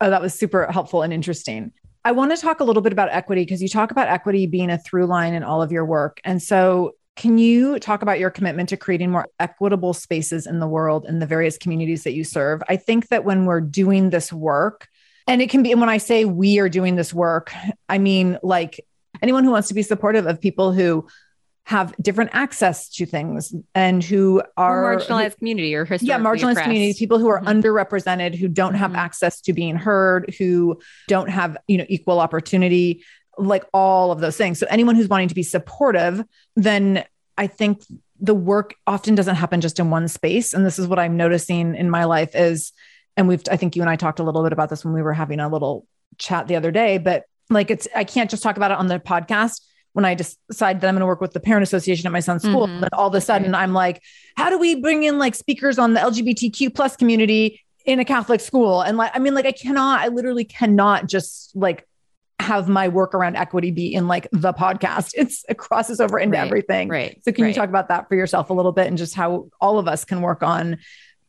Oh, that was super helpful and interesting. I want to talk a little bit about equity because you talk about equity being a through line in all of your work. And so can you talk about your commitment to creating more equitable spaces in the world in the various communities that you serve? I think that when we're doing this work, and it can be, and when I say we are doing this work, I mean like anyone who wants to be supportive of people who have different access to things and who are or marginalized who, community or yeah marginalized oppressed. communities people who are mm-hmm. underrepresented who don't have mm-hmm. access to being heard who don't have you know equal opportunity like all of those things. So anyone who's wanting to be supportive, then I think the work often doesn't happen just in one space. And this is what I'm noticing in my life is, and we've, I think you and I talked a little bit about this when we were having a little chat the other day, but like it's, I can't just talk about it on the podcast when I decide that I'm going to work with the parent association at my son's school. Mm-hmm. And all of a sudden I'm like, how do we bring in like speakers on the LGBTQ plus community in a Catholic school? And like, I mean, like I cannot, I literally cannot just like have my work around equity be in like the podcast. <laughs> It's it crosses over into right, everything. Right. So can right. you talk about that for yourself a little bit and just how all of us can work on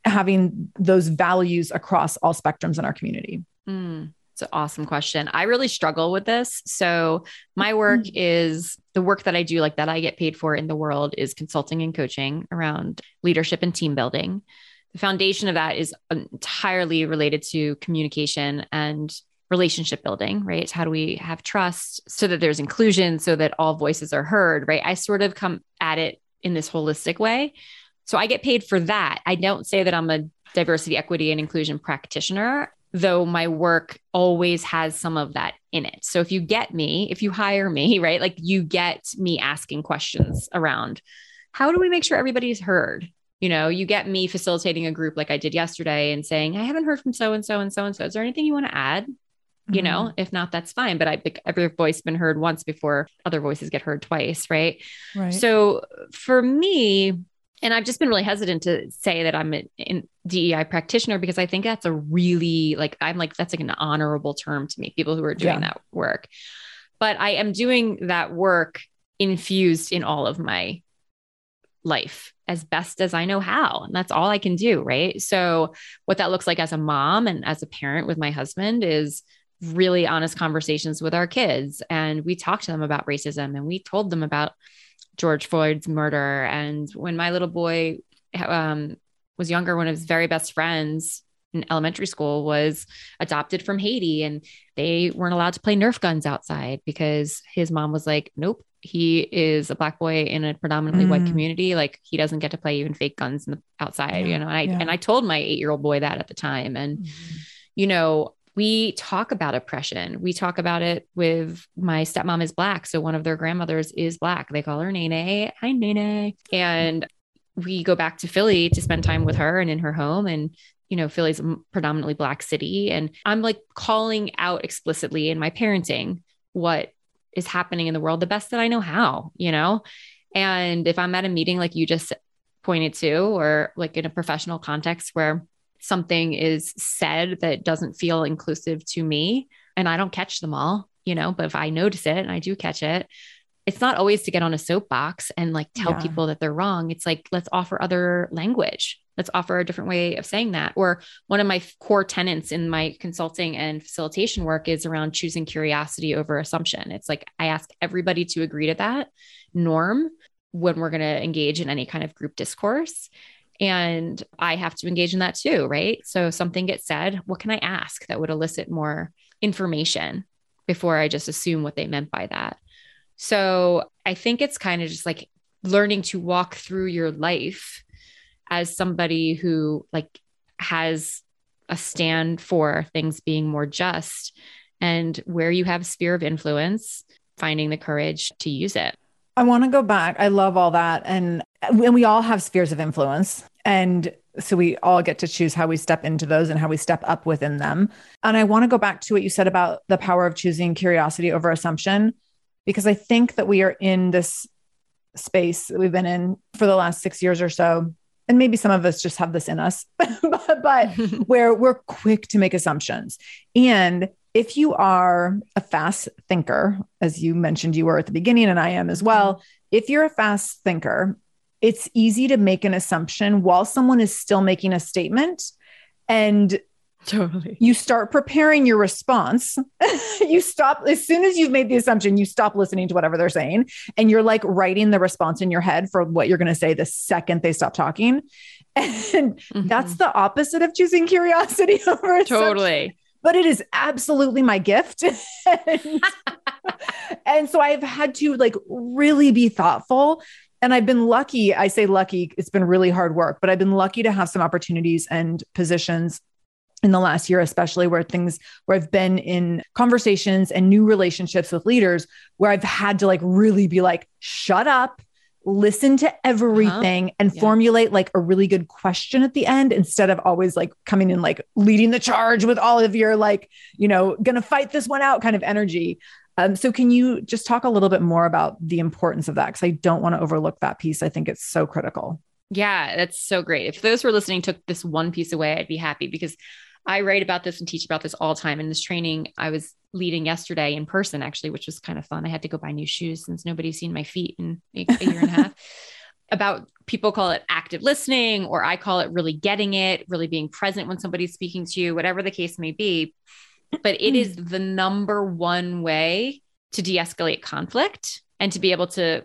having those values across all spectrums in our community? Mm, it's an awesome question. I really struggle with this. So my work mm-hmm. is the work that I do, like that I get paid for in the world is consulting and coaching around leadership and team building. The foundation of that is entirely related to communication and relationship building, right? How do we have trust so that there's inclusion, so that all voices are heard, right? I sort of come at it in this holistic way. So I get paid for that. I don't say that I'm a diversity, equity, and inclusion practitioner, though my work always has some of that in it. So if you get me, if you hire me, <laughs> right, like you get me asking questions around how do we make sure everybody's heard? You know, you get me facilitating a group like I did yesterday and saying, I haven't heard from so and so and so and so. Is there anything you want to add? You know, Mm-hmm. if not, that's fine. But I think every voice been heard once before other voices get heard twice, right? Right. So for me, and I've just been really hesitant to say that I'm an, an DEI practitioner because I think that's a really like I'm like that's like an honorable term to me. People who are doing Yeah. that work, but I am doing that work infused in all of my life as best as I know how, and that's all I can do. Right. So what that looks like as a mom and as a parent with my husband is really honest conversations with our kids and we talked to them about racism and we told them about George Floyd's murder. And when my little boy um, was younger, one of his very best friends in elementary school was adopted from Haiti, and they weren't allowed to play Nerf guns outside because his mom was like, nope. He is a black boy in a predominantly white Mm. community. Like he doesn't get to play even fake guns in the outside, Yeah, you know. And I yeah. and I told my eight year old boy that at the time, and you know, we talk about oppression. We talk about it with my stepmom is black. So one of their grandmothers is black. They call her Nene. Hi, Nene. And we go back to Philly to spend time with her and in her home. And, you know, Philly's a predominantly black city. And I'm like calling out explicitly in my parenting what is happening in the world the best that I know how, you know? And if I'm at a meeting like you just pointed to, or like in a professional context where something is said that doesn't feel inclusive to me and I don't catch them all, you know, but if I notice it and I do catch it, it's not always to get on a soapbox and like tell Yeah. people that they're wrong. It's like, let's offer other language. Let's offer a different way of saying that. Or one of my core tenets in my consulting and facilitation work is around choosing curiosity over assumption. It's like I ask everybody to agree to that norm when we're going to engage in any kind of group discourse. And I have to engage in that too, right? So something gets said, what can I ask that would elicit more information before I just assume what they meant by that? So I think it's kind of just like learning to walk through your life as somebody who like has a stand for things being more just and where you have sphere of influence, finding the courage to use it. I want to go back. I love all that. And and we all have spheres of influence. And so we all get to choose how we step into those and how we step up within them. And I want to go back to what you said about the power of choosing curiosity over assumption, because I think that we are in this space that we've been in for the last six years or so. And maybe some of us just have this in us, <laughs> but, but <laughs> where we're quick to make assumptions. And if you are a fast thinker, as you mentioned you were at the beginning, and I am as well, if you're a fast thinker, it's easy to make an assumption while someone is still making a statement. And totally. you start preparing your response. <laughs> you stop as soon as you've made the assumption, you stop listening to whatever they're saying. And you're like writing the response in your head for what you're going to say the second they stop talking. <laughs> And mm-hmm. that's the opposite of choosing curiosity <laughs> over totally. But it is absolutely my gift. <laughs> and, <laughs> and so I've had to like really be thoughtful. And I've been lucky. I say lucky, it's been really hard work, but I've been lucky to have some opportunities and positions in the last year, especially where things where I've been in conversations and new relationships with leaders where I've had to like really be like, shut up, listen to everything and Yeah. formulate like a really good question at the end instead of always like coming in like leading the charge with all of your like, you know, gonna fight this one out kind of energy. Um, so can you just talk a little bit more about the importance of that? Because I don't want to overlook that piece. I think it's so critical. Yeah, that's so great. If those who are listening took this one piece away, I'd be happy because I write about this and teach about this all the time. In this training, I was leading yesterday in person, actually, which was kind of fun. I had to go buy new shoes since nobody's seen my feet in a, a year and a half. <laughs> About people call it active listening, or I call it really getting it, really being present when somebody's speaking to you, whatever the case may be. But it is hmm. the number one way to de escalate conflict and to be able to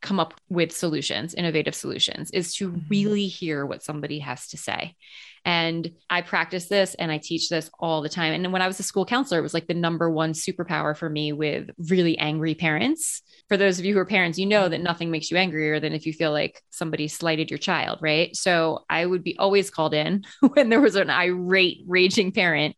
come up with solutions, innovative solutions, is to Mhm. really hear what somebody has to say. And I practice this and I teach this all the time. And when I was a school counselor, it was like the number one superpower for me with really angry parents. For those of you who are parents, you know that nothing makes you angrier than if you feel like somebody slighted your child, right? So I would be always called in <laughs> when there was an irate, raging parent.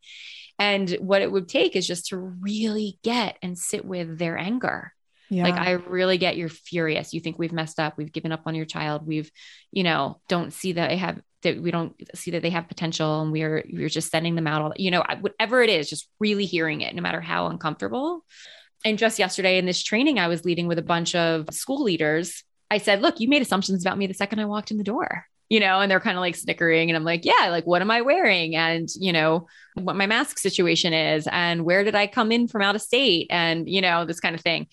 And what it would take is just to really get and sit with their anger Yeah. Like I really get you're furious. You think we've messed up. We've given up on your child. We've, you know, don't see that they have that we don't see that they have potential and we're we're just sending them out all you know whatever it is just really hearing it no matter how uncomfortable and just yesterday in this training i was leading with a bunch of school leaders i said look you made assumptions about me the second i walked in the door you know and they're kind of like snickering and i'm like yeah like what am i wearing and you know what my mask situation is and where did i come in from out of state and you know this kind of thing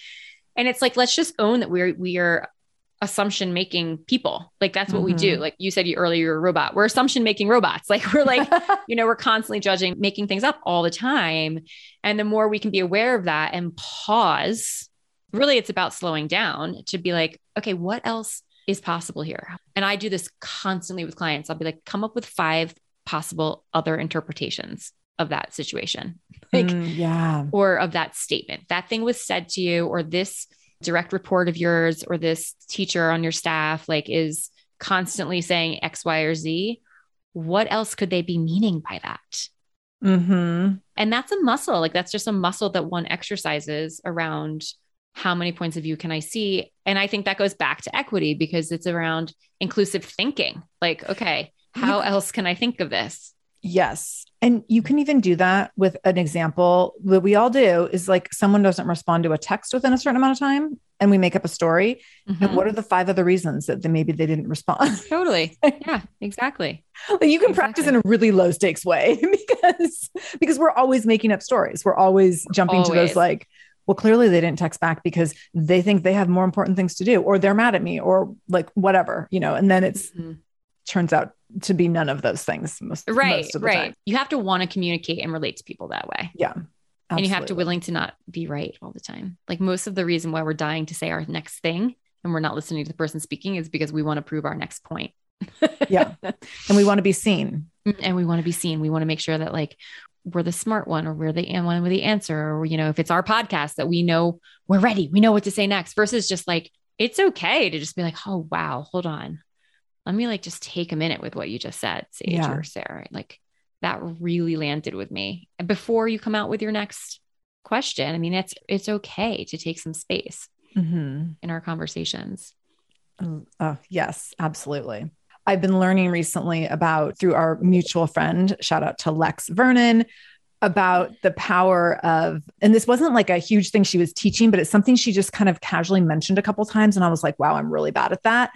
and it's like let's just own that we're we are assumption making people. Like that's what mm-hmm. we do. Mm-hmm. Like you said you earlier, you're a robot. We're assumption making robots. <laughs> Like we're like, <laughs> you know, we're constantly judging, making things up all the time. And the more we can be aware of that and pause, really it's about slowing down to be like, okay, what else is possible here? And I do this constantly with clients. I'll be like, come up with five possible other interpretations of that situation. <laughs> Like, mm, yeah. Or of that statement. That thing was said to you, or this direct report of yours or this teacher on your staff like is constantly saying X, Y, or Z, what else could they be meaning by that? Mm-hmm. And that's a muscle. Like that's just a muscle that one exercises around how many points of view can I see? And I think that goes back to equity because it's around inclusive thinking. Like, okay, how else can I think of this? Yes. And you can even do that with an example that we all do is like someone doesn't respond to a text within a certain amount of time and we make up a story. Mm-hmm. And what are the five other reasons that they, maybe they didn't respond? <laughs> Totally. Yeah, exactly. like you can exactly. practice in a really low stakes way <laughs> because because we're always making up stories. We're always jumping always. to those like, well, clearly they didn't text back because they think they have more important things to do or they're mad at me or like whatever, you know, and then it's mm-hmm. Turns out to be none of those things most, right most right. time. you have to want to communicate and relate to people that way. Yeah absolutely. and you have to willing to not be right all the time. Like most of the reason why we're dying to say our next thing and we're not listening to the person speaking is because we want to prove our next point. <laughs> Yeah. And we want to be seen. Mm, and we want to be seen. We want to make sure that like we're the smart one or we're the one with the answer or you know if it's our podcast that we know we're ready we know what to say next versus just like it's okay to just be like oh wow hold on let me like just take a minute with what you just said, Sage yeah. or Sarah. Like that really landed with me. And before you come out with your next question, I mean, it's it's okay to take some space mm-hmm. in our conversations. Oh, yes, absolutely. I've been learning recently about through our mutual friend, shout out to Lex Vernon, about the power of, and this wasn't like a huge thing she was teaching, but it's something she just kind of casually mentioned a couple times. And I was like, wow, I'm really bad at that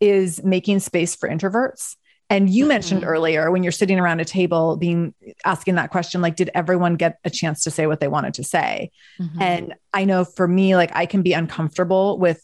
is making space for introverts. And you mm-hmm. mentioned earlier when you're sitting around a table being asking that question, like, did everyone get a chance to say what they wanted to say? Mm-hmm. And I know for me, like, I can be uncomfortable with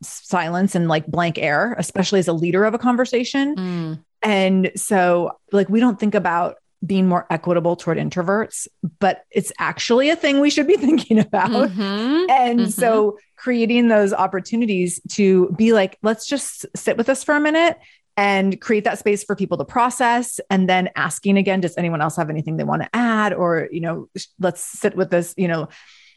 silence and like blank air, especially as a leader of a conversation. Mm. And so, like, we don't think about being more equitable toward introverts, but it's actually a thing we should be <laughs> thinking about. Mm-hmm. And mm-hmm. so creating those opportunities to be like, let's just sit with us for a minute and create that space for people to process and then asking again, does anyone else have anything they want to add? Or, you know, let's sit with this, you know,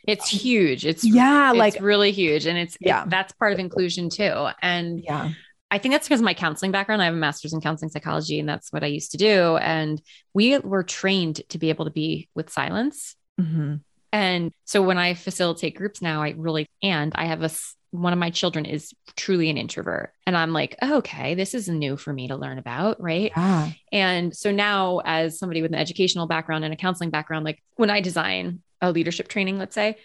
it's huge. It's yeah, it's like really huge. And it's yeah, it, that's part of inclusion too. And yeah, I think that's because of my counseling background. I have a master's in counseling psychology, and that's what I used to do. And we were trained to be able to be with silence. Mm-hmm. And so when I facilitate groups now, I really, and I have a, one of my children is truly an introvert. And I'm like, oh, okay, this is new for me to learn about. Right. Yeah. And so now, as somebody with an educational background and a counseling background, like when I design a leadership training, let's say,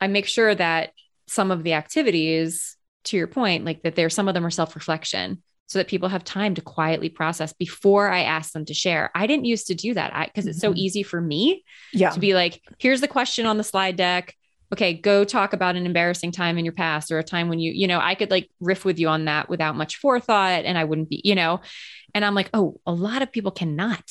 I make sure that some of the activities to your point, like that there, some of them are self reflection so that people have time to quietly process before I ask them to share. I didn't used to do that because it's so mm-hmm. easy for me yeah. to be like, here's the question on the slide deck. Okay, go talk about an embarrassing time in your past or a time when you, you know, I could like riff with you on that without much forethought and I wouldn't be, you know, and I'm like, oh, a lot of people cannot.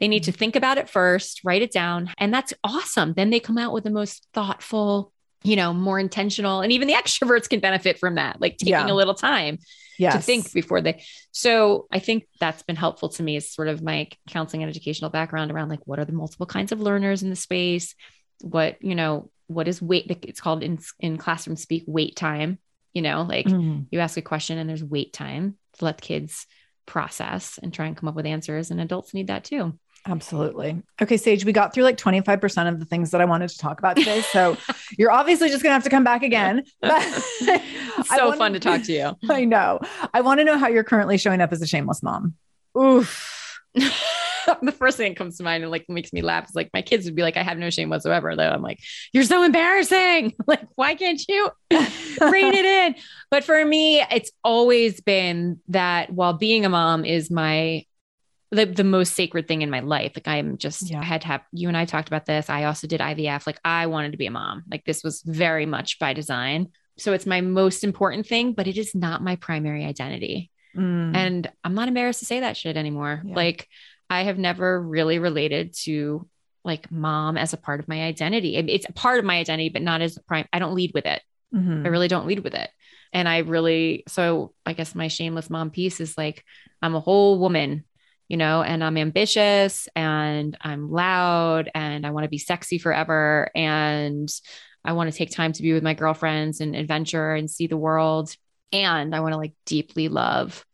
They need to mm-hmm. think about it first, write it down. And that's awesome. Then they come out with the most thoughtful, you know, more intentional. And even the <laughs> extroverts can benefit from that, like taking yeah. a little time yes. to think before they. So I think that's been helpful to me is sort of my counseling and educational background around like what are the multiple kinds of learners in the space? What, you know, what is wait? It's called in, in classroom speak wait time. You know, like mm. you ask a question and there's wait time to let kids process and try and come up with answers. And adults need that too. Absolutely. Okay, Sage, we got through like 25% of the things that I wanted to talk about today. So <laughs> you're obviously just going to have to come back again. <laughs> <laughs> so wanna, fun to talk to you. I know. I want to know how you're currently showing up as a shameless mom. Oof. the first thing that comes to mind and like makes me laugh is like my kids would be like, I have no shame whatsoever. Though I'm like, you're so embarrassing. like, why can't you rein it in? But for me, it's always been that while being a mom is my the, the most sacred thing in my life. Like I'm just, yeah. I had to have, you and I talked about this. I also did IVF. Like I wanted to be a mom. Like this was very much by design. So it's my most important thing, but it is not my primary identity. Mm. And I'm not embarrassed to say that shit anymore. Yeah. Like I have never really related to like mom as a part of my identity. It's a part of my identity, but not as a prime. I don't lead with it. Mm-hmm. I really don't lead with it. And I really, so I guess my shameless mom piece is like, I'm a whole woman you know, and I'm ambitious and I'm loud and I want to be sexy forever. And I want to take time to be with my girlfriends and adventure and see the world. And I want to like deeply love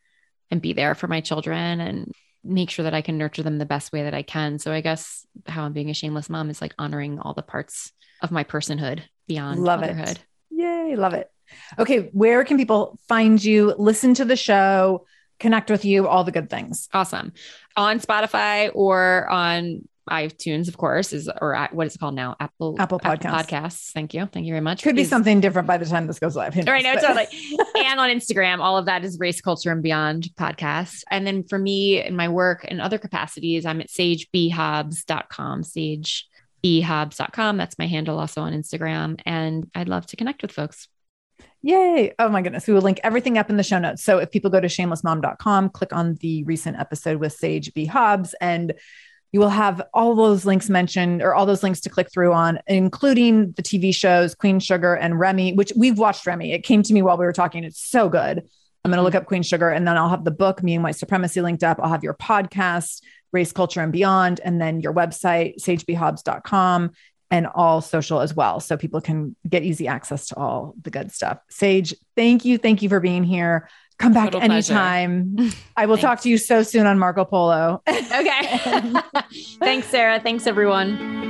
and be there for my children and make sure that I can nurture them the best way that I can. So I guess how I'm being a shameless mom is like honoring all the parts of my personhood beyond love motherhood. It. Yay, love it. Okay, where can people find you, listen to the show, connect with you, all the good things. Awesome. On Spotify or on iTunes, of course, is or what is it called now? Apple Apple Podcasts. Apple Podcasts. Thank you. Thank you very much. Could be is, something different by the time this goes live. Knows, right. No, totally. <laughs> and on Instagram, all of that is race culture and beyond podcast. And then for me in my work and other capacities, I'm at sagebhobbs.com, sagebhobbs.com. That's my handle also on Instagram. And I'd love to connect with folks. Yay. Oh my goodness. We will link everything up in the show notes. So if people go to shamelessmom.com, click on the recent episode with Sage B. Hobbs, and you will have all those links mentioned or all those links to click through on, including the TV shows Queen Sugar and Ramy, which we've watched Ramy. It came to me while we were talking. It's so good. I'm going to look up Queen Sugar and then I'll have the book, Me and White Supremacy, linked up. I'll have your podcast, Race, Culture, and Beyond, and then your website, sagebhobbs.com and all social as well. So people can get easy access to all the good stuff. Sage, thank you. Thank you for being here. Come back Total anytime. <laughs> I will talk to you so soon on Marco Polo. okay. <laughs> <laughs> Thanks, Sarah. Thanks, everyone.